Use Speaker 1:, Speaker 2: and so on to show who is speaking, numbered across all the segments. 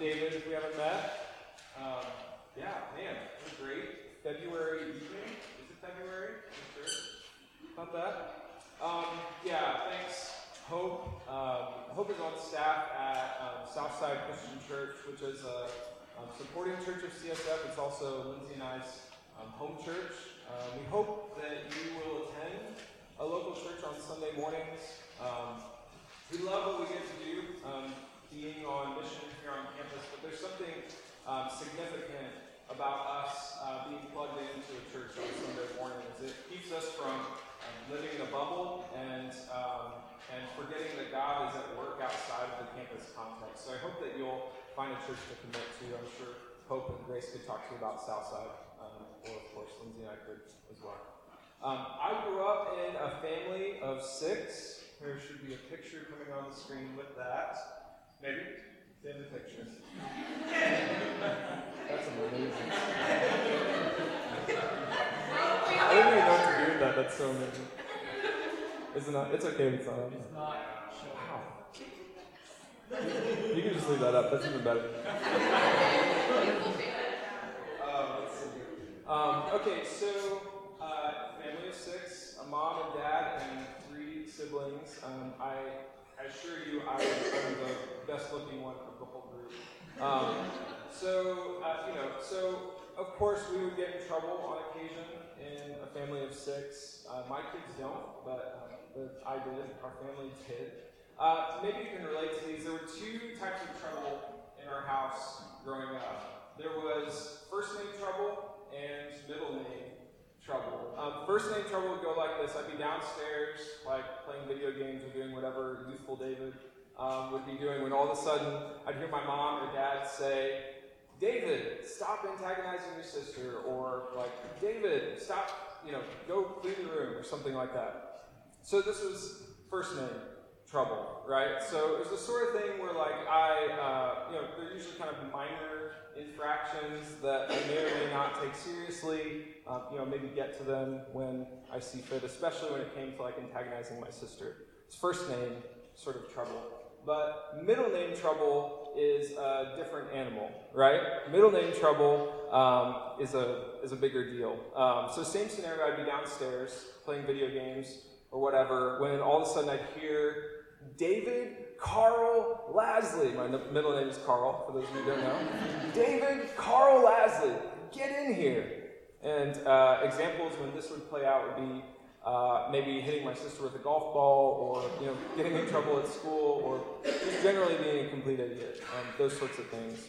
Speaker 1: we haven't met. Um, yeah, man, great. February evening. Is it February? You sure? Not that? Um, yeah, thanks. Hope. Um, Hope is on staff at um, Southside Christian Church, which is a um, supporting church of CSF. It's also Lindsay and I's um, home church. Uh, we hope that you will attend a local church on Sunday mornings. Um, we love what we get to do, um, being on mission here on campus, but there's something um, significant about us uh, being plugged into a church on Sunday mornings. It keeps us from um, living in a bubble and um, and forgetting that God is at work outside of the campus context. So I hope that you'll find a church to commit to. I'm sure Hope and Grace could talk to you about Southside, um, or of course Lindsay and I could as well. Um, I grew up in a family of six. There should be a picture coming on the screen with that. Maybe? Family pictures. That's amazing. I didn't even know what to do with that. That's so amazing. Is it not? It's okay it's not.
Speaker 2: It's not
Speaker 1: Wow. You can just leave that up. That's even better. Um, let's see. Um, okay, so uh, family of six, a mom and dad, and three siblings. Um, I, I assure you, I am the best looking one of the whole group. Um, so, uh, you know, so of course we would get in trouble on occasion in a family of six. Uh, my kids don't, but, uh, but I did. Our family did. Uh, maybe you can relate to these. There were two types of trouble in our house growing up. There was first name trouble and trouble. Um, first name trouble would go like this. I'd be downstairs, like playing video games or doing whatever youthful David um, would be doing, when all of a sudden I'd hear my mom or dad say, David, stop antagonizing your sister, or like, David, stop, you know, go clean the room, or something like that. So this was first name trouble, right? So it was the sort of thing where, like, I, uh, you know, they're usually kind of minor infractions that I may or may not take seriously. Um, you know, maybe get to them when I see fit, especially when it came to like antagonizing my sister. It's first name sort of trouble. But middle name trouble is a different animal, right? Middle name trouble um, is a is a bigger deal. Um, so same scenario, I'd be downstairs playing video games or whatever, when all of a sudden I'd hear David Carl Lasley. My middle name is Carl, for those of you who don't know. David Carl Lasley, get in here. And uh, examples when this would play out would be uh, maybe hitting my sister with a golf ball, or you know, getting in trouble at school, or just generally being a complete idiot. Um, those sorts of things.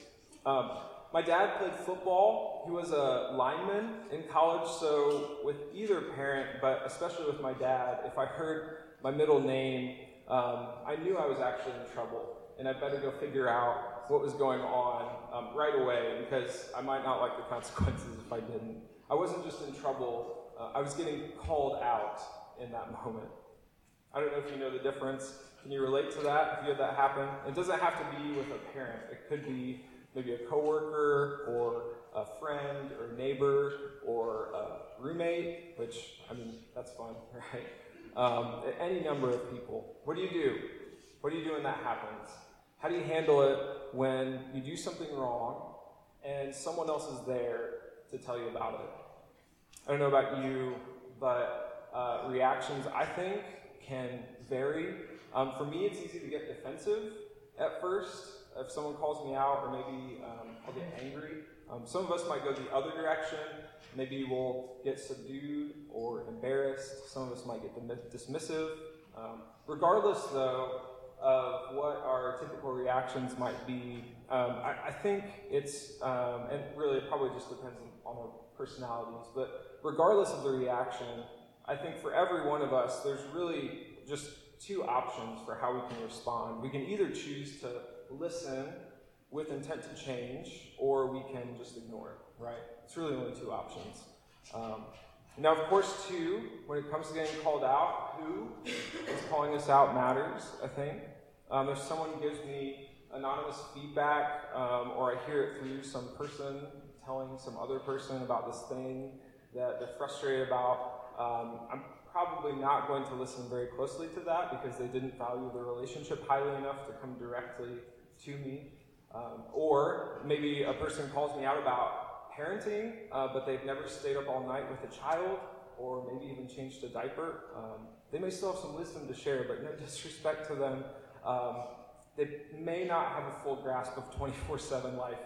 Speaker 1: Um, my dad played football. He was a lineman in college, so with either parent, but especially with my dad, if I heard my middle name, um, I knew I was actually in trouble, and I better go figure out what was going on um, right away because I might not like the consequences if I didn't. I wasn't just in trouble, uh, I was getting called out in that moment. I don't know if you know the difference. Can you relate to that if you had that happen? It doesn't have to be with a parent, it could be maybe a coworker or a friend or neighbor or a roommate, which, I mean, that's fun, right? Um, any number of people. What do you do? What do you do when that happens? How do you handle it when you do something wrong and someone else is there to tell you about it? I don't know about you, but uh, reactions, I think, can vary. Um, for me, it's easy to get defensive at first if someone calls me out, or maybe um, I'll get angry. Um, some of us might go the other direction. Maybe we'll get subdued or embarrassed. Some of us might get dismissive. Um, regardless, though, of what our typical reactions might be, um, I, I, think it's, um, and really it probably just depends on our personalities, but regardless of the reaction, I think for every one of us, there's really just two options for how we can respond. We can either choose to listen with intent to change, or we can just ignore it, right? It's really only two options. Um, now, of course, too, when it comes to getting called out, who is calling us out matters, I think. Um, if someone gives me anonymous feedback, um, or I hear it through some person telling some other person about this thing that they're frustrated about, um, I'm probably not going to listen very closely to that because they didn't value the relationship highly enough to come directly to me. Um, or maybe a person calls me out about parenting, uh, but they've never stayed up all night with a child, or maybe even changed a diaper. Um, they may still have some wisdom to share, but no disrespect to them. Um, they may not have a full grasp of 24 7 life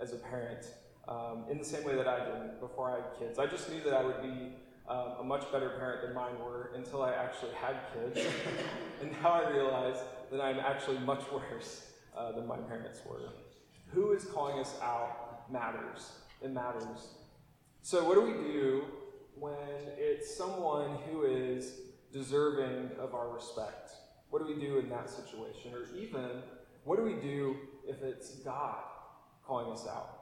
Speaker 1: as a parent um, in the same way that I did before I had kids. I just knew that I would be um, a much better parent than mine were until I actually had kids. and now I realize that I'm actually much worse uh, than my parents were. Who is calling us out matters. It matters. So, what do we do when it's someone who is deserving of our respect? What do we do in that situation? Or even, what do we do if it's God calling us out?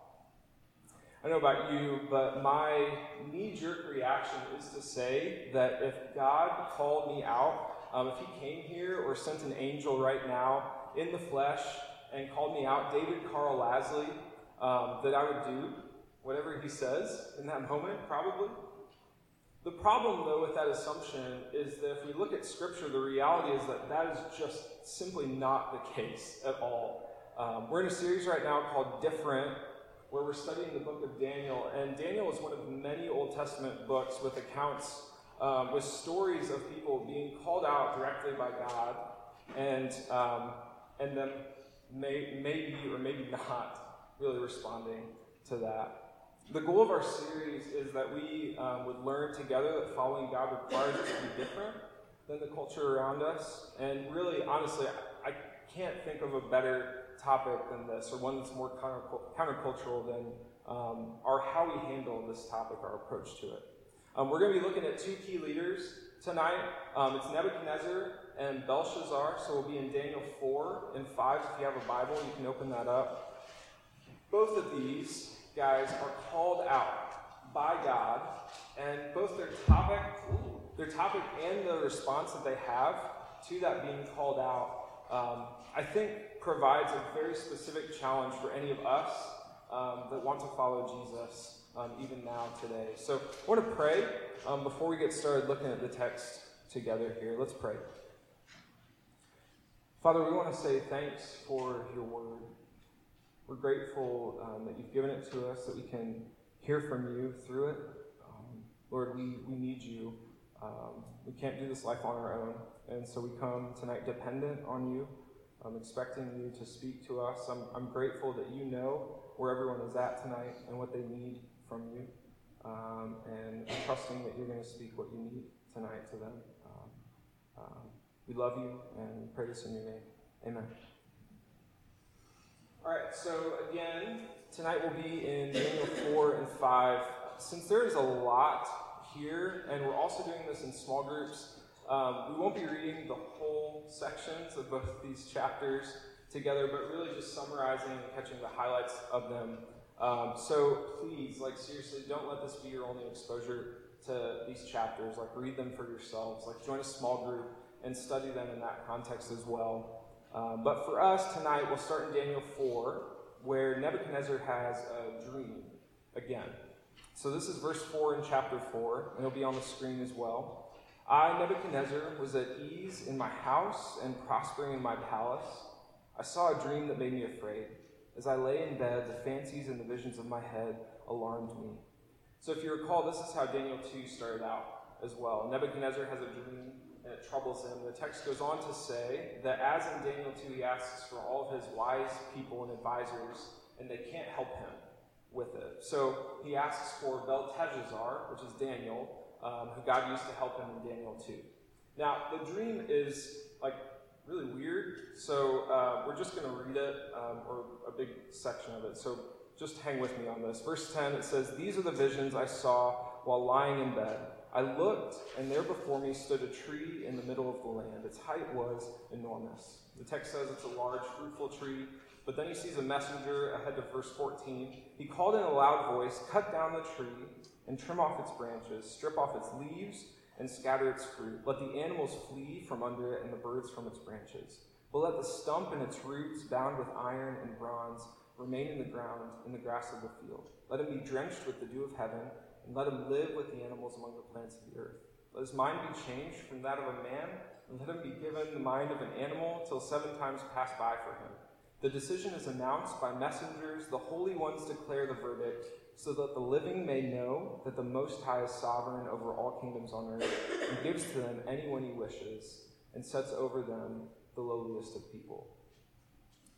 Speaker 1: I don't know about you, but my knee jerk reaction is to say that if God called me out, um, if He came here or sent an angel right now in the flesh and called me out, David Carl Lasley, um, that I would do whatever He says in that moment, probably. The problem, though, with that assumption is that if we look at Scripture, the reality is that that is just simply not the case at all. Um, we're in a series right now called Different, where we're studying the book of Daniel. And Daniel is one of many Old Testament books with accounts, um, with stories of people being called out directly by God, and um, and them may, maybe or maybe not really responding to that. The goal of our series is that we um, would learn together that following God requires us to be different than the culture around us. And really, honestly, I, I can't think of a better topic than this, or one that's more counter, countercultural than um, our how we handle this topic, our approach to it. Um, we're going to be looking at two key leaders tonight. Um, it's Nebuchadnezzar and Belshazzar. So we'll be in Daniel 4 and 5. If you have a Bible, you can open that up. Both of these guys are called out by God, and both their topic, their topic and the response that they have to that being called out, um, I think provides a very specific challenge for any of us um, that want to follow Jesus um, even now today. So I want to pray um, before we get started looking at the text together here. Let's pray. Father, we want to say thanks for your word. We're grateful um, that you've given it to us, that we can hear from you through it. Um, Lord, we, we need you. Um, we can't do this life on our own. And so we come tonight dependent on you, I'm expecting you to speak to us. I'm, I'm grateful that you know where everyone is at tonight and what they need from you. Um, and I'm trusting that you're going to speak what you need tonight to them. Um, um, we love you and we pray this in your name. Amen. All right, so again, tonight we'll be in Daniel 4 and 5. Since there is a lot here, and we're also doing this in small groups, um, we won't be reading the whole sections of both these chapters together, but really just summarizing and catching the highlights of them. Um, so please, like seriously, don't let this be your only exposure to these chapters. Like read them for yourselves. Like join a small group and study them in that context as well. Um, but for us tonight, we'll start in Daniel 4, where Nebuchadnezzar has a dream again. So this is verse 4 in chapter 4, and it'll be on the screen as well. I, Nebuchadnezzar, was at ease in my house and prospering in my palace. I saw a dream that made me afraid. As I lay in bed, the fancies and the visions of my head alarmed me. So if you recall, this is how Daniel 2 started out as well. Nebuchadnezzar has a dream and it troubles him. The text goes on to say that as in Daniel 2, he asks for all of his wise people and advisors, and they can't help him with it. So he asks for Belteshazzar, which is Daniel, um, who God used to help him in Daniel 2. Now, the dream is like really weird, so uh, we're just going to read it, um, or a big section of it. So just hang with me on this. Verse 10, it says, These are the visions I saw while lying in bed. I looked, and there before me stood a tree in the middle of the land. Its height was enormous. The text says it's a large, fruitful tree, but then he sees a messenger ahead of verse 14. He called in a loud voice, Cut down the tree, and trim off its branches, strip off its leaves, and scatter its fruit. Let the animals flee from under it, and the birds from its branches. But let the stump and its roots, bound with iron and bronze, remain in the ground, in the grass of the field. Let him be drenched with the dew of heaven and let him live with the animals among the plants of the earth. Let his mind be changed from that of a man, and let him be given the mind of an animal till seven times pass by for him. The decision is announced by messengers, the holy ones declare the verdict, so that the living may know that the Most High is sovereign over all kingdoms on earth, and gives to them anyone he wishes, and sets over them the lowliest of people.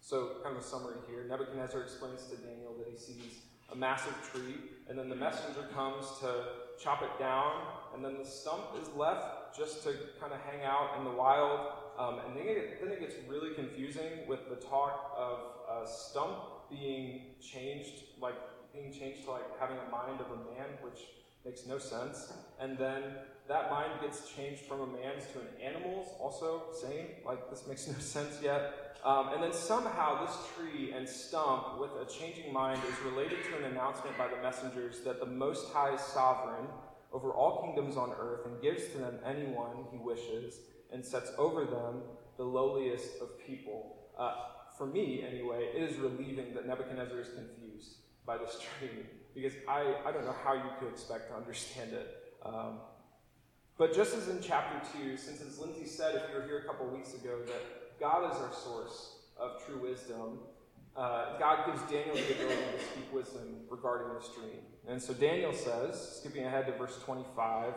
Speaker 1: So, kind of a summary here Nebuchadnezzar explains to Daniel that he sees a massive tree, and then the messenger comes to chop it down, and then the stump is left just to kind of hang out in the wild. Um, and then it, then it gets really confusing with the talk of a stump being changed, like being changed to like having a mind of a man, which makes no sense. And then that mind gets changed from a man's to an animal's, also same, like this makes no sense yet. Um, and then somehow this tree and stump with a changing mind is related to an announcement by the messengers that the Most High is sovereign over all kingdoms on earth and gives to them anyone he wishes and sets over them the lowliest of people. Uh, for me, anyway, it is relieving that Nebuchadnezzar is confused by this tree because I, I don't know how you could expect to understand it. Um, but just as in chapter 2, since as Lindsay said, if you were here a couple weeks ago, that God is our source of true wisdom, uh, God gives Daniel the ability to speak wisdom regarding this dream. And so Daniel says, skipping ahead to verse 25,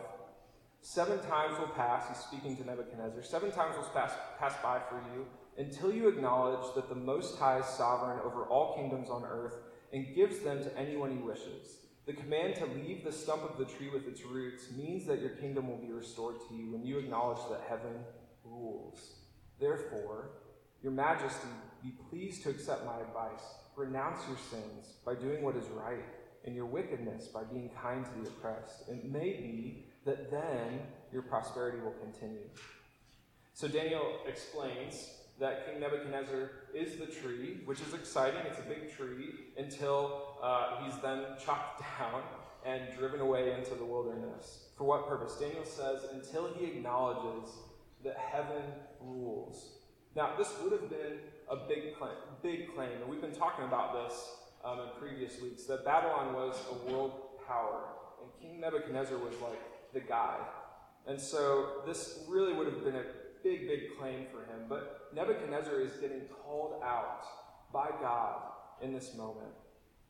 Speaker 1: Seven times will pass, he's speaking to Nebuchadnezzar, seven times will pass, pass by for you until you acknowledge that the Most High is sovereign over all kingdoms on earth and gives them to anyone he wishes. The command to leave the stump of the tree with its roots means that your kingdom will be restored to you when you acknowledge that heaven rules. Therefore, your majesty, be pleased to accept my advice. Renounce your sins by doing what is right, and your wickedness by being kind to the oppressed. It may be that then your prosperity will continue. So Daniel explains that King Nebuchadnezzar is the tree, which is exciting. It's a big tree until uh, he's then chopped down and driven away into the wilderness. For what purpose? Daniel says, until he acknowledges that heaven rules. Now, this would have been a big claim, big claim, and we've been talking about this um, in previous weeks, that Babylon was a world power, and King Nebuchadnezzar was like the guy. And so this really would have been a big, big claim for him. But Nebuchadnezzar is getting called out by God in this moment.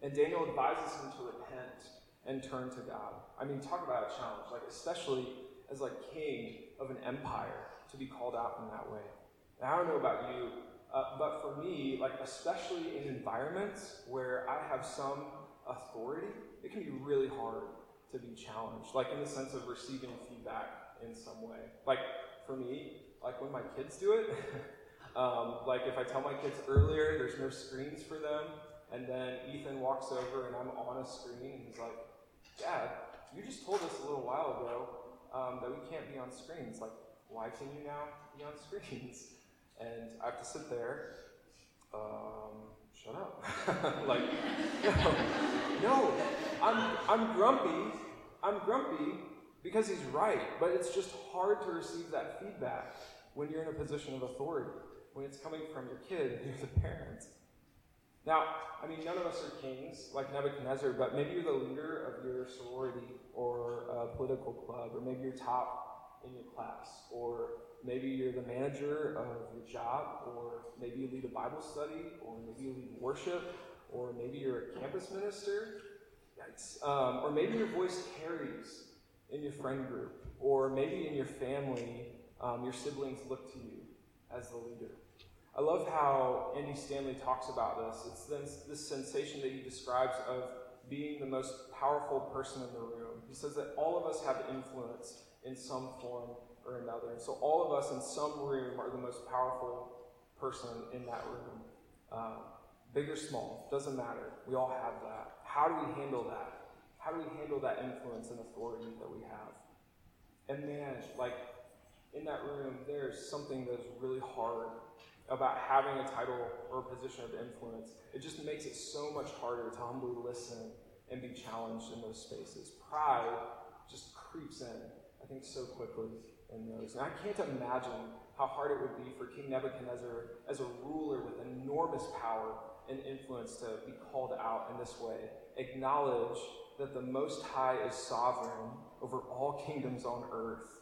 Speaker 1: And Daniel advises him to repent and turn to God. I mean, talk about a challenge, like especially as like king of an empire to be called out in that way. And I don't know about you, uh, but for me, like especially in environments where I have some authority, it can be really hard to be challenged, like in the sense of receiving feedback in some way. Like for me, like when my kids do it, um, like if I tell my kids earlier there's no screens for them, and then Ethan walks over and I'm on a screen, and he's like, Dad, you just told us a little while ago um, that we can't be on screens. Like, why can you now be on screens? And I have to sit there, um, shut up. like, no, no, I'm, I'm grumpy. I'm grumpy because he's right, but it's just hard to receive that feedback when you're in a position of authority, when it's coming from your kid you're the parent. Now, I mean, none of us are kings like Nebuchadnezzar, but maybe you're the leader of your sorority or a political club, or maybe you're top in your class, or maybe you're the manager of your job, or maybe you lead a Bible study, or maybe you lead worship, or maybe you're a campus minister. Um, or maybe your voice carries in your friend group, or maybe in your family um, your siblings look to you as the leader. I love how Andy Stanley talks about this. It's this, this sensation that he describes of being the most powerful person in the room. He says that all of us have influence in some form or another. So all of us in some room are the most powerful person in that room. Uh, big or small, doesn't matter. We all have that. How do we handle that? How do we handle that influence and authority that we have? And man, like in that room, there's something that's really hard about having a title or a position of influence. It just makes it so much harder to humbly listen and be challenged in those spaces. Pride just creeps in, I think, so quickly in those. And I can't imagine how hard it would be for King Nebuchadnezzar, as a ruler with enormous power and influence, to be called out in this way. Acknowledge that the Most High is sovereign over all kingdoms on earth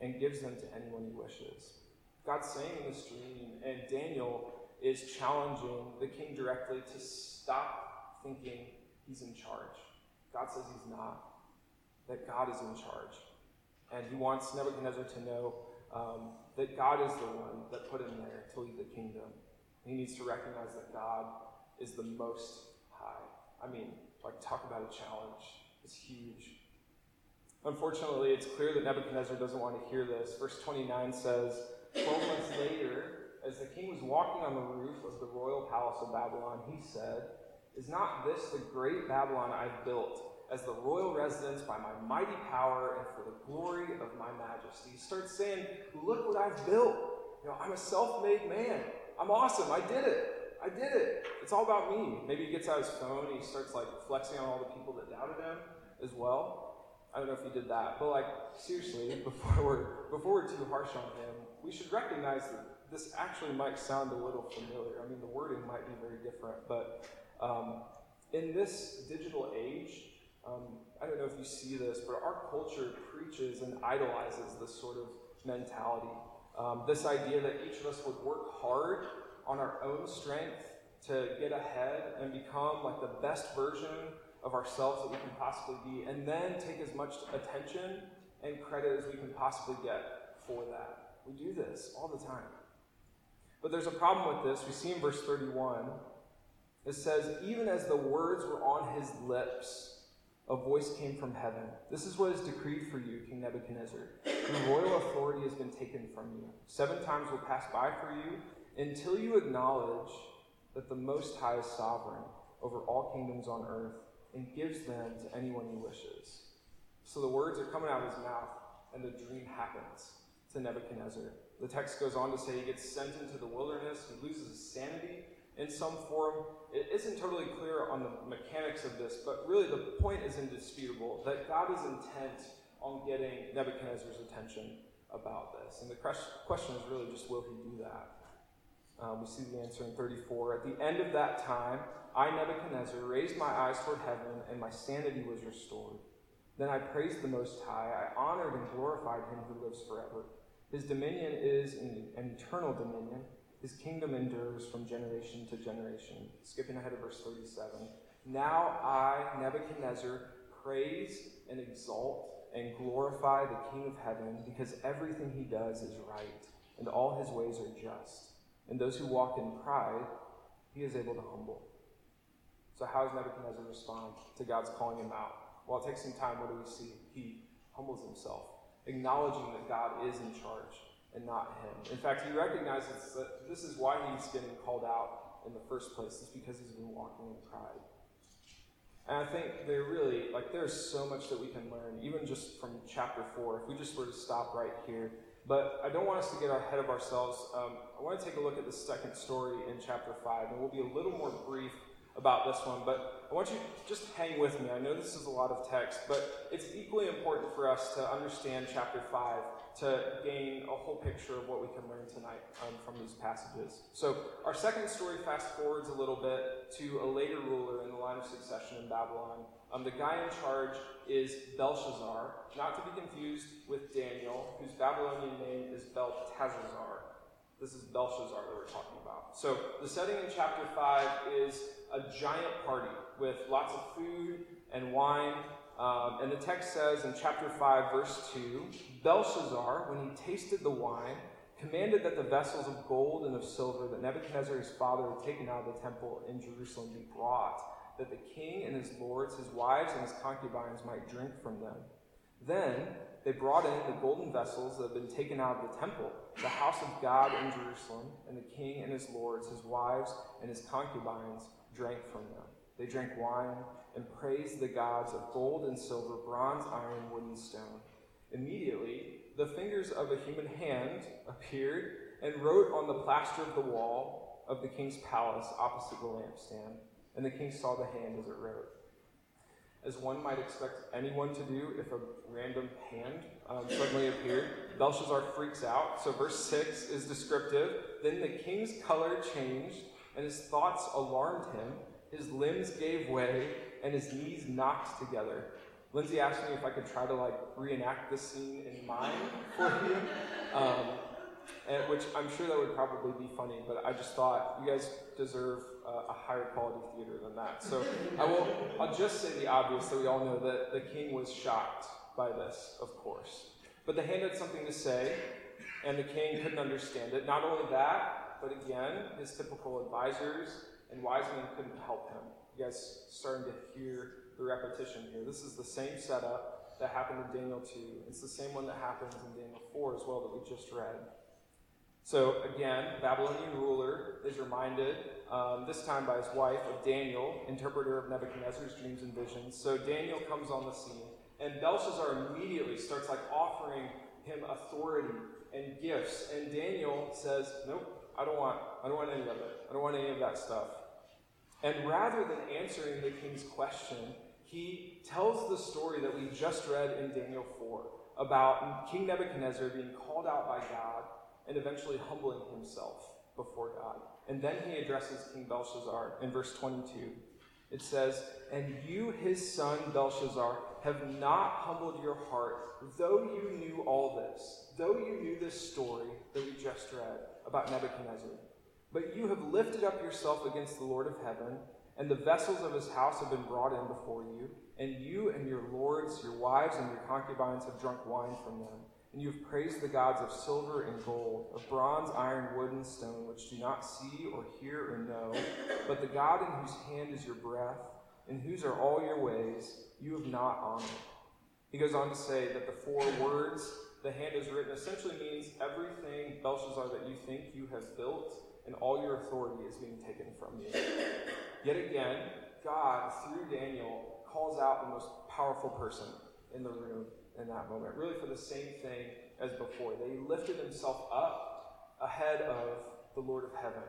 Speaker 1: and gives them to anyone he wishes. God's saying in this dream, and Daniel is challenging the king directly to stop thinking he's in charge. God says he's not, that God is in charge. And he wants Nebuchadnezzar to know um, that God is the one that put him there to lead the kingdom. He needs to recognize that God is the most high. I mean, like, talk about a challenge. It's huge. Unfortunately, it's clear that Nebuchadnezzar doesn't want to hear this. Verse 29 says, Twelve months later, as the king was walking on the roof of the royal palace of Babylon, he said, Is not this the great Babylon I've built as the royal residence by my mighty power and for the glory of my majesty? He starts saying, Look what I've built. You know, I'm a self made man. I'm awesome. I did it. I did it. It's all about me. Maybe he gets out his phone and he starts like flexing on all the people that doubted him as well. I don't know if you did that, but like seriously, before we're before we're too harsh on him, we should recognize that this actually might sound a little familiar. I mean, the wording might be very different, but um, in this digital age, um, I don't know if you see this, but our culture preaches and idolizes this sort of mentality. Um, this idea that each of us would work hard on our own strength to get ahead and become like the best version of ourselves that we can possibly be, and then take as much attention and credit as we can possibly get for that. We do this all the time. But there's a problem with this. We see in verse 31, it says, Even as the words were on his lips, a voice came from heaven. This is what is decreed for you, King Nebuchadnezzar. Your royal authority has been taken from you. Seven times will pass by for you until you acknowledge that the Most High is sovereign over all kingdoms on earth and gives them to anyone he wishes. So the words are coming out of his mouth, and the dream happens to Nebuchadnezzar. The text goes on to say he gets sent into the wilderness, he loses his sanity in some form. It isn't totally clear on the mechanics of this, but really the point is indisputable that God is intent on getting Nebuchadnezzar's attention about this. And the question is really just will he do that? Um, we see the answer in 34. At the end of that time, I, Nebuchadnezzar, raised my eyes toward heaven, and my sanity was restored. Then I praised the Most High. I honored and glorified him who lives forever. His dominion is an eternal dominion. His kingdom endures from generation to generation. Skipping ahead of verse 37. Now I, Nebuchadnezzar, praise and exalt and glorify the King of heaven, because everything he does is right, and all his ways are just. And those who walk in pride, he is able to humble. So, how does Nebuchadnezzar respond to God's calling him out? Well, it takes some time. What do we see? He humbles himself, acknowledging that God is in charge and not him. In fact, he recognizes that this is why he's getting called out in the first place, is because he's been walking in pride. And I think there really, like, there's so much that we can learn, even just from chapter 4. If we just were to stop right here. But I don't want us to get ahead of ourselves. Um, I want to take a look at the second story in chapter 5, and we'll be a little more brief about this one, but I want you to just hang with me. I know this is a lot of text, but it's equally important for us to understand chapter 5 to gain a whole picture of what we can learn tonight um, from these passages. So, our second story fast forwards a little bit to a later ruler in the line of succession in Babylon. Um, the guy in charge is Belshazzar, not to be confused with Daniel, whose Babylonian name is Belteshazzar. This is Belshazzar that we're talking about. So, the setting in chapter 5 is a giant party with lots of food and wine. Um, and the text says in chapter 5, verse 2 Belshazzar, when he tasted the wine, commanded that the vessels of gold and of silver that Nebuchadnezzar his father had taken out of the temple in Jerusalem be brought, that the king and his lords, his wives, and his concubines might drink from them. Then they brought in the golden vessels that had been taken out of the temple, the house of God in Jerusalem, and the king and his lords, his wives, and his concubines drank from them. They drank wine and praised the gods of gold and silver, bronze, iron, wood, and stone. Immediately, the fingers of a human hand appeared and wrote on the plaster of the wall of the king's palace opposite the lampstand. And the king saw the hand as it wrote. As one might expect anyone to do if a random hand um, suddenly appeared, Belshazzar freaks out. So, verse 6 is descriptive. Then the king's color changed and his thoughts alarmed him. His limbs gave way, and his knees knocked together. Lindsay asked me if I could try to like reenact this scene in mind for you. Um, and, which I'm sure that would probably be funny, but I just thought you guys deserve a higher quality theater than that. So I will. I'll just say the obvious that we all know that the king was shocked by this, of course. But the hand had something to say, and the king couldn't understand it. Not only that, but again, his typical advisors and wise men couldn't help him. You guys starting to hear the repetition here. This is the same setup that happened in Daniel 2. It's the same one that happens in Daniel 4 as well that we just read. So again, Babylonian ruler is reminded, um, this time by his wife, of Daniel, interpreter of Nebuchadnezzar's dreams and visions. So Daniel comes on the scene, and Belshazzar immediately starts like offering him authority and gifts. And Daniel says, Nope, I don't want, I don't want any of it. I don't want any of that stuff. And rather than answering the king's question, he tells the story that we just read in Daniel 4 about King Nebuchadnezzar being called out by God and eventually humbling himself before God. And then he addresses King Belshazzar in verse 22. It says, And you, his son Belshazzar, have not humbled your heart, though you knew all this, though you knew this story that we just read about Nebuchadnezzar. But you have lifted up yourself against the Lord of heaven, and the vessels of his house have been brought in before you, and you and your lords, your wives, and your concubines have drunk wine from them. And you have praised the gods of silver and gold, of bronze, iron, wood, and stone, which do not see or hear or know, but the God in whose hand is your breath, in whose are all your ways, you have not honored. He goes on to say that the four words the hand is written essentially means everything, Belshazzar, that you think you have built and all your authority is being taken from you. Yet again, God, through Daniel, calls out the most powerful person in the room in that moment, really for the same thing as before. They lifted himself up ahead of the Lord of heaven.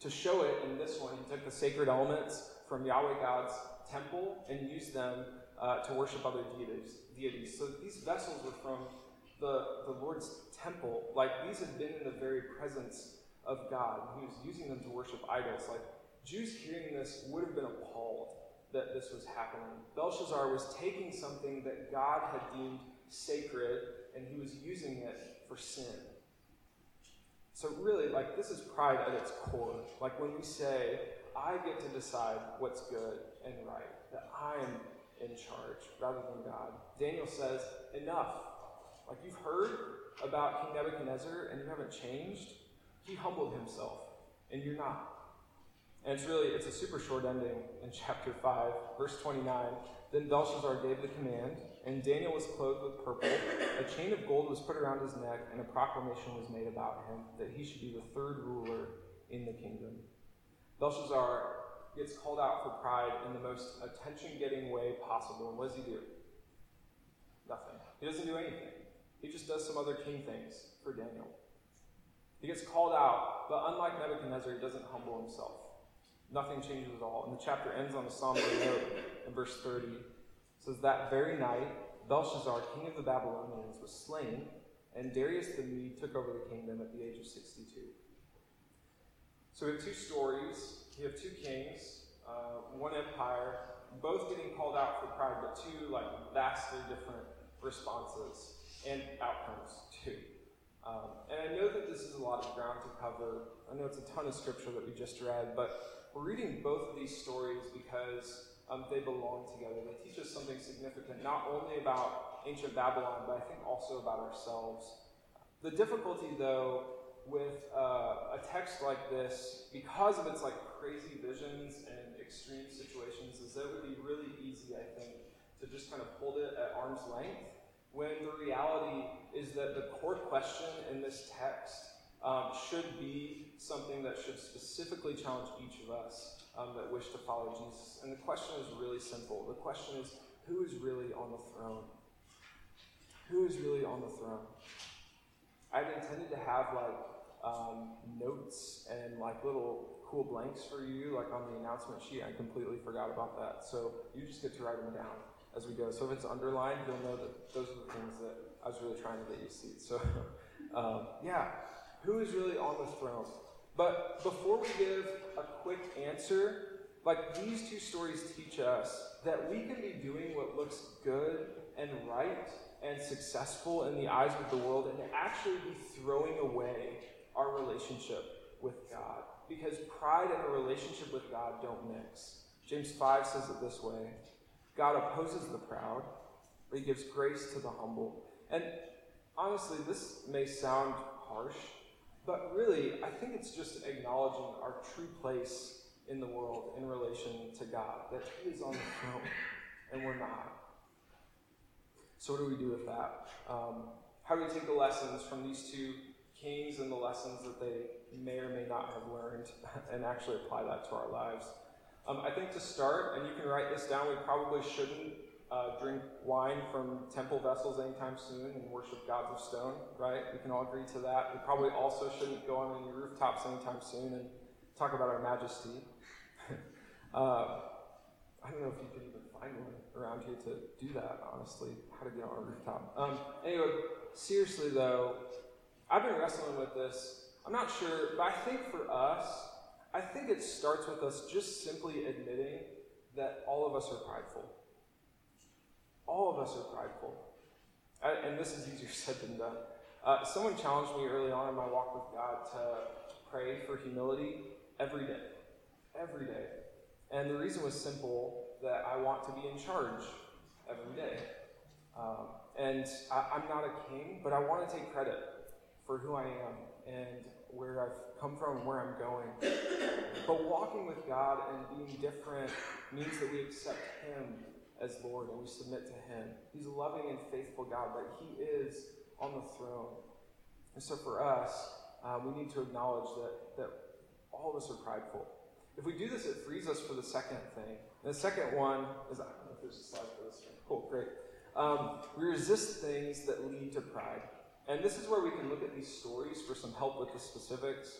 Speaker 1: To show it in this one, he took the sacred elements from Yahweh God's temple and used them uh, to worship other deities, deities. So these vessels were from the, the Lord's temple. Like these had been in the very presence of God. and He was using them to worship idols. Like Jews hearing this would have been appalled that this was happening. Belshazzar was taking something that God had deemed sacred and he was using it for sin. So, really, like, this is pride at its core. Like, when we say, I get to decide what's good and right, that I am in charge rather than God. Daniel says, Enough. Like, you've heard about King Nebuchadnezzar and you haven't changed. He humbled himself, and you're not. And it's really, it's a super short ending in chapter 5, verse 29. Then Belshazzar gave the command, and Daniel was clothed with purple. A chain of gold was put around his neck, and a proclamation was made about him that he should be the third ruler in the kingdom. Belshazzar gets called out for pride in the most attention getting way possible. And what does he do? Nothing. He doesn't do anything. He just does some other king things for Daniel. He gets called out, but unlike Nebuchadnezzar, he doesn't humble himself. Nothing changes at all. And the chapter ends on a somber note in verse 30. It says, That very night, Belshazzar, king of the Babylonians, was slain, and Darius the Mede took over the kingdom at the age of 62. So we have two stories. We have two kings, uh, one empire, both getting called out for pride, but two like vastly different responses and outcomes too. Um, and I know that this is a lot of ground to cover. I know it's a ton of scripture that we just read, but we're reading both of these stories because um, they belong together. They teach us something significant, not only about ancient Babylon, but I think also about ourselves. The difficulty, though, with uh, a text like this, because of its like crazy visions and extreme situations, is that it would be really easy, I think, to just kind of hold it at arm's length when the reality is that the core question in this text um, should be something that should specifically challenge each of us um, that wish to follow Jesus. And the question is really simple. The question is who is really on the throne? Who is really on the throne? I'd intended to have like um, notes and like little cool blanks for you, like on the announcement sheet. I completely forgot about that. So you just get to write them down as we go. So if it's underlined, you'll know that those are the things that I was really trying to get you to see. So, um, yeah, who is really on the throne? But before we give a quick answer, like these two stories teach us that we can be doing what looks good and right and successful in the eyes of the world and actually be throwing away our relationship with God. Because pride and a relationship with God don't mix. James 5 says it this way God opposes the proud, but he gives grace to the humble. And honestly, this may sound harsh, but really, I think it's just acknowledging our true place in the world in relation to God, that He is on the throne and we're not. So, what do we do with that? Um, how do we take the lessons from these two kings and the lessons that they may or may not have learned and actually apply that to our lives? Um, I think to start, and you can write this down, we probably shouldn't uh, drink wine from temple vessels anytime soon and worship gods of stone, right? We can all agree to that. We probably also shouldn't go on any rooftops anytime soon and talk about our majesty. uh, I don't know if you could even find one around here to do that, honestly, how to get on a rooftop. Um, anyway, seriously though, I've been wrestling with this. I'm not sure, but I think for us, I think it starts with us just simply admitting that all of us are prideful. All of us are prideful. And this is easier said than done. Uh, someone challenged me early on in my walk with God to pray for humility every day. Every day. And the reason was simple that I want to be in charge every day. Um, and I, I'm not a king, but I want to take credit for who I am and where I've come from and where I'm going. But walking with God and being different means that we accept Him as Lord and we submit to Him. He's a loving and faithful God, but He is on the throne. And so for us, um, we need to acknowledge that, that all of us are prideful. If we do this, it frees us for the second thing. And the second one is I don't know if there's a slide for this one. Cool, great. Um, we resist things that lead to pride. And this is where we can look at these stories for some help with the specifics.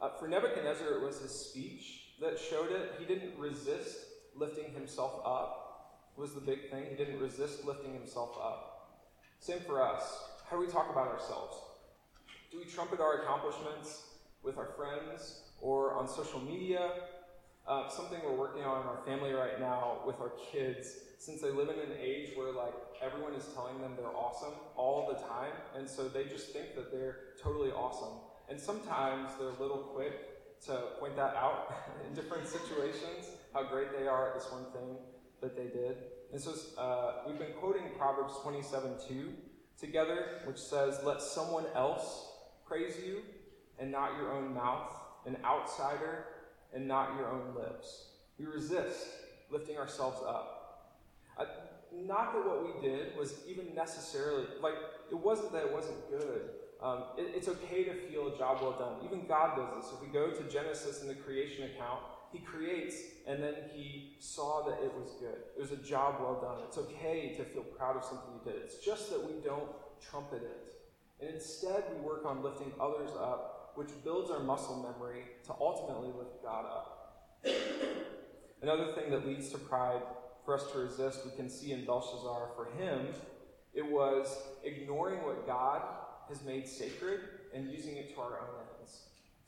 Speaker 1: Uh, for Nebuchadnezzar, it was his speech that showed it. He didn't resist lifting himself up was the big thing. He didn't resist lifting himself up. Same for us. How do we talk about ourselves? Do we trumpet our accomplishments with our friends or on social media? Uh, something we're working on in our family right now with our kids, since they live in an age where like everyone is telling them they're awesome all the time, and so they just think that they're totally awesome. And sometimes they're a little quick to point that out in different situations, how great they are at this one thing that they did. And so uh, we've been quoting Proverbs 27 2 together, which says, Let someone else praise you and not your own mouth, an outsider and not your own lips. We resist lifting ourselves up. Not that what we did was even necessarily, like, it wasn't that it wasn't good. Um, it, it's okay to feel a job well done. Even God does this. If we go to Genesis in the creation account, he creates, and then he saw that it was good. It was a job well done. It's okay to feel proud of something you did. It's just that we don't trumpet it. And instead, we work on lifting others up, which builds our muscle memory to ultimately lift God up. Another thing that leads to pride for us to resist, we can see in Belshazzar. For him, it was ignoring what God has made sacred and using it to our own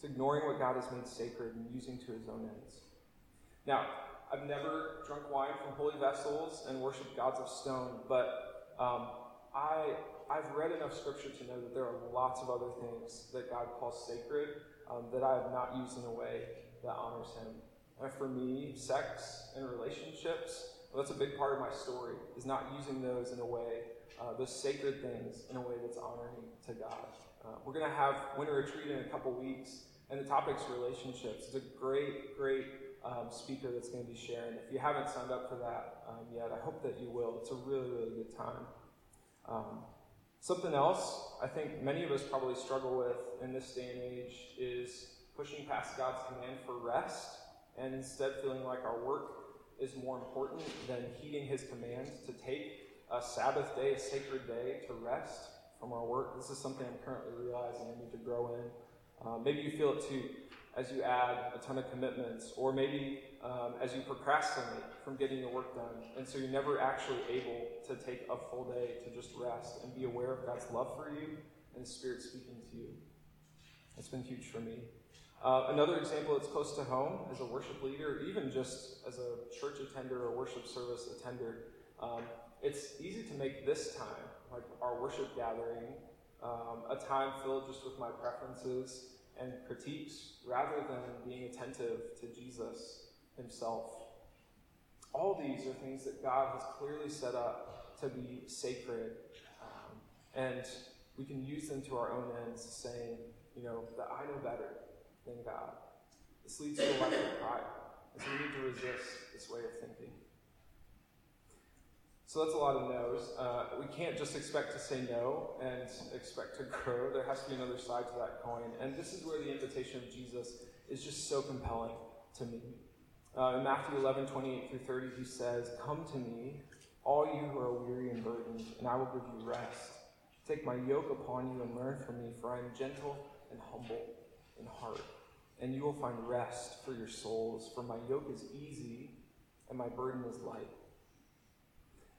Speaker 1: it's ignoring what God has made sacred and using to his own ends. Now, I've never drunk wine from holy vessels and worshiped gods of stone, but um, I, I've read enough scripture to know that there are lots of other things that God calls sacred um, that I have not used in a way that honors him. And for me, sex and relationships, well, that's a big part of my story, is not using those in a way, uh, those sacred things, in a way that's honoring to God. Uh, we're going to have winter retreat in a couple weeks, and the topic's relationships. It's a great, great um, speaker that's going to be sharing. If you haven't signed up for that um, yet, I hope that you will. It's a really, really good time. Um, something else I think many of us probably struggle with in this day and age is pushing past God's command for rest and instead feeling like our work is more important than heeding his command to take a Sabbath day, a sacred day, to rest from our work. This is something I'm currently realizing I need to grow in. Uh, maybe you feel it too as you add a ton of commitments, or maybe um, as you procrastinate from getting your work done, and so you're never actually able to take a full day to just rest and be aware of God's love for you and His Spirit speaking to you. It's been huge for me. Uh, another example that's close to home as a worship leader, even just as a church attender or worship service attender, um, it's easy to make this time like our worship gathering um, a time filled just with my preferences and critiques rather than being attentive to Jesus himself. All these are things that God has clearly set up to be sacred, um, and we can use them to our own ends, saying, you know, that I know better than God. This leads to a life of pride, and so we need to resist this way of thinking. So that's a lot of no's. Uh, we can't just expect to say no and expect to grow. There has to be another side to that coin. And this is where the invitation of Jesus is just so compelling to me. Uh, in Matthew 11, 28 through 30, he says, Come to me, all you who are weary and burdened, and I will give you rest. Take my yoke upon you and learn from me, for I am gentle and humble in heart, and you will find rest for your souls. For my yoke is easy and my burden is light.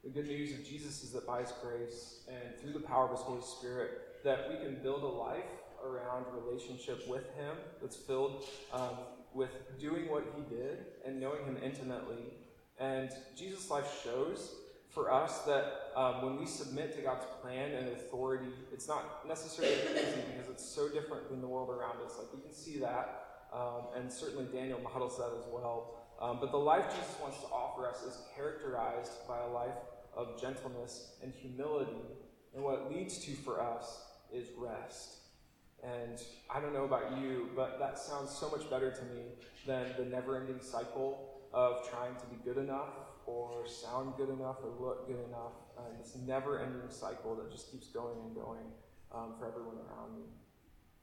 Speaker 1: The good news of Jesus is that by his grace and through the power of his Holy Spirit, that we can build a life around relationship with him that's filled um, with doing what he did and knowing him intimately. And Jesus' life shows for us that um, when we submit to God's plan and authority, it's not necessarily easy because it's so different than the world around us. Like we can see that, um, and certainly Daniel models that as well. Um, but the life Jesus wants to offer us is characterized by a life of gentleness and humility. And what it leads to for us is rest. And I don't know about you, but that sounds so much better to me than the never ending cycle of trying to be good enough or sound good enough or look good enough. And this never ending cycle that just keeps going and going um, for everyone around me.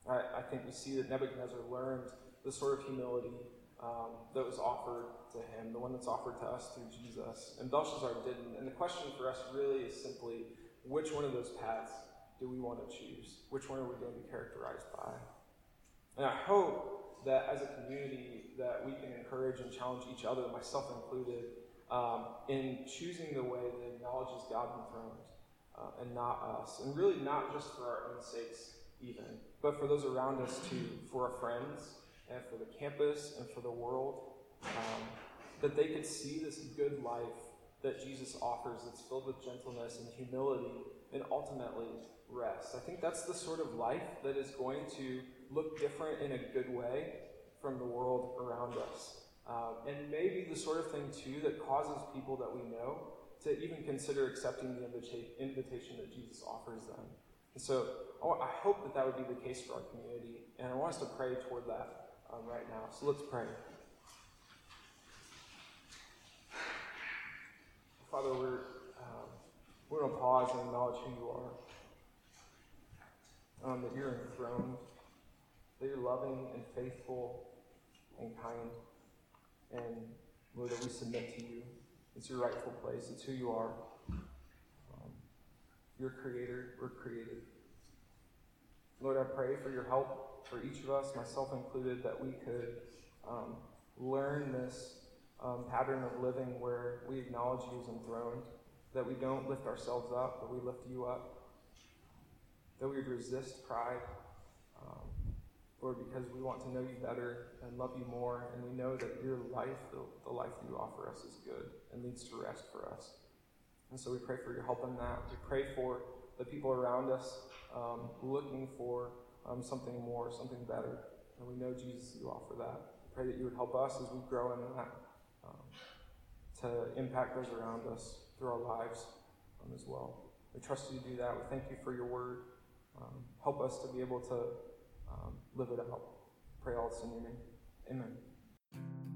Speaker 1: I, I think we see that Nebuchadnezzar learned the sort of humility um, that was offered to him, the one that's offered to us through Jesus. And Belshazzar didn't. And the question for us really is simply which one of those paths do we want to choose? Which one are we going to be characterized by? And I hope that as a community that we can encourage and challenge each other, myself included, um, in choosing the way that acknowledges God enthroned uh, and not us. And really not just for our own sakes even, but for those around us too, for our friends, and for the campus and for the world, um, that they could see this good life that Jesus offers that's filled with gentleness and humility and ultimately rest. I think that's the sort of life that is going to look different in a good way from the world around us. Um, and maybe the sort of thing, too, that causes people that we know to even consider accepting the invita- invitation that Jesus offers them. And so I hope that that would be the case for our community. And I want us to pray toward that um, right now. So let's pray. Father, we're, um, we're going to pause and acknowledge who you are. Um, that you're enthroned, that you're loving and faithful and kind. And Lord, that we submit to you. It's your rightful place, it's who you are. Um, you're creator, we're created. Lord, I pray for your help for each of us, myself included, that we could um, learn this um, pattern of living where we acknowledge you as enthroned, that we don't lift ourselves up, but we lift you up, that we would resist pride, um, Lord, because we want to know you better and love you more, and we know that your life, the, the life you offer us, is good and leads to rest for us. And so we pray for your help in that. We pray for the people around us um, looking for um, something more, something better. And we know, Jesus, you offer that. Pray that you would help us as we grow in that um, to impact those around us through our lives um, as well. We trust you to do that. We thank you for your word. Um, help us to be able to um, live it out. Pray all this in your name. Amen.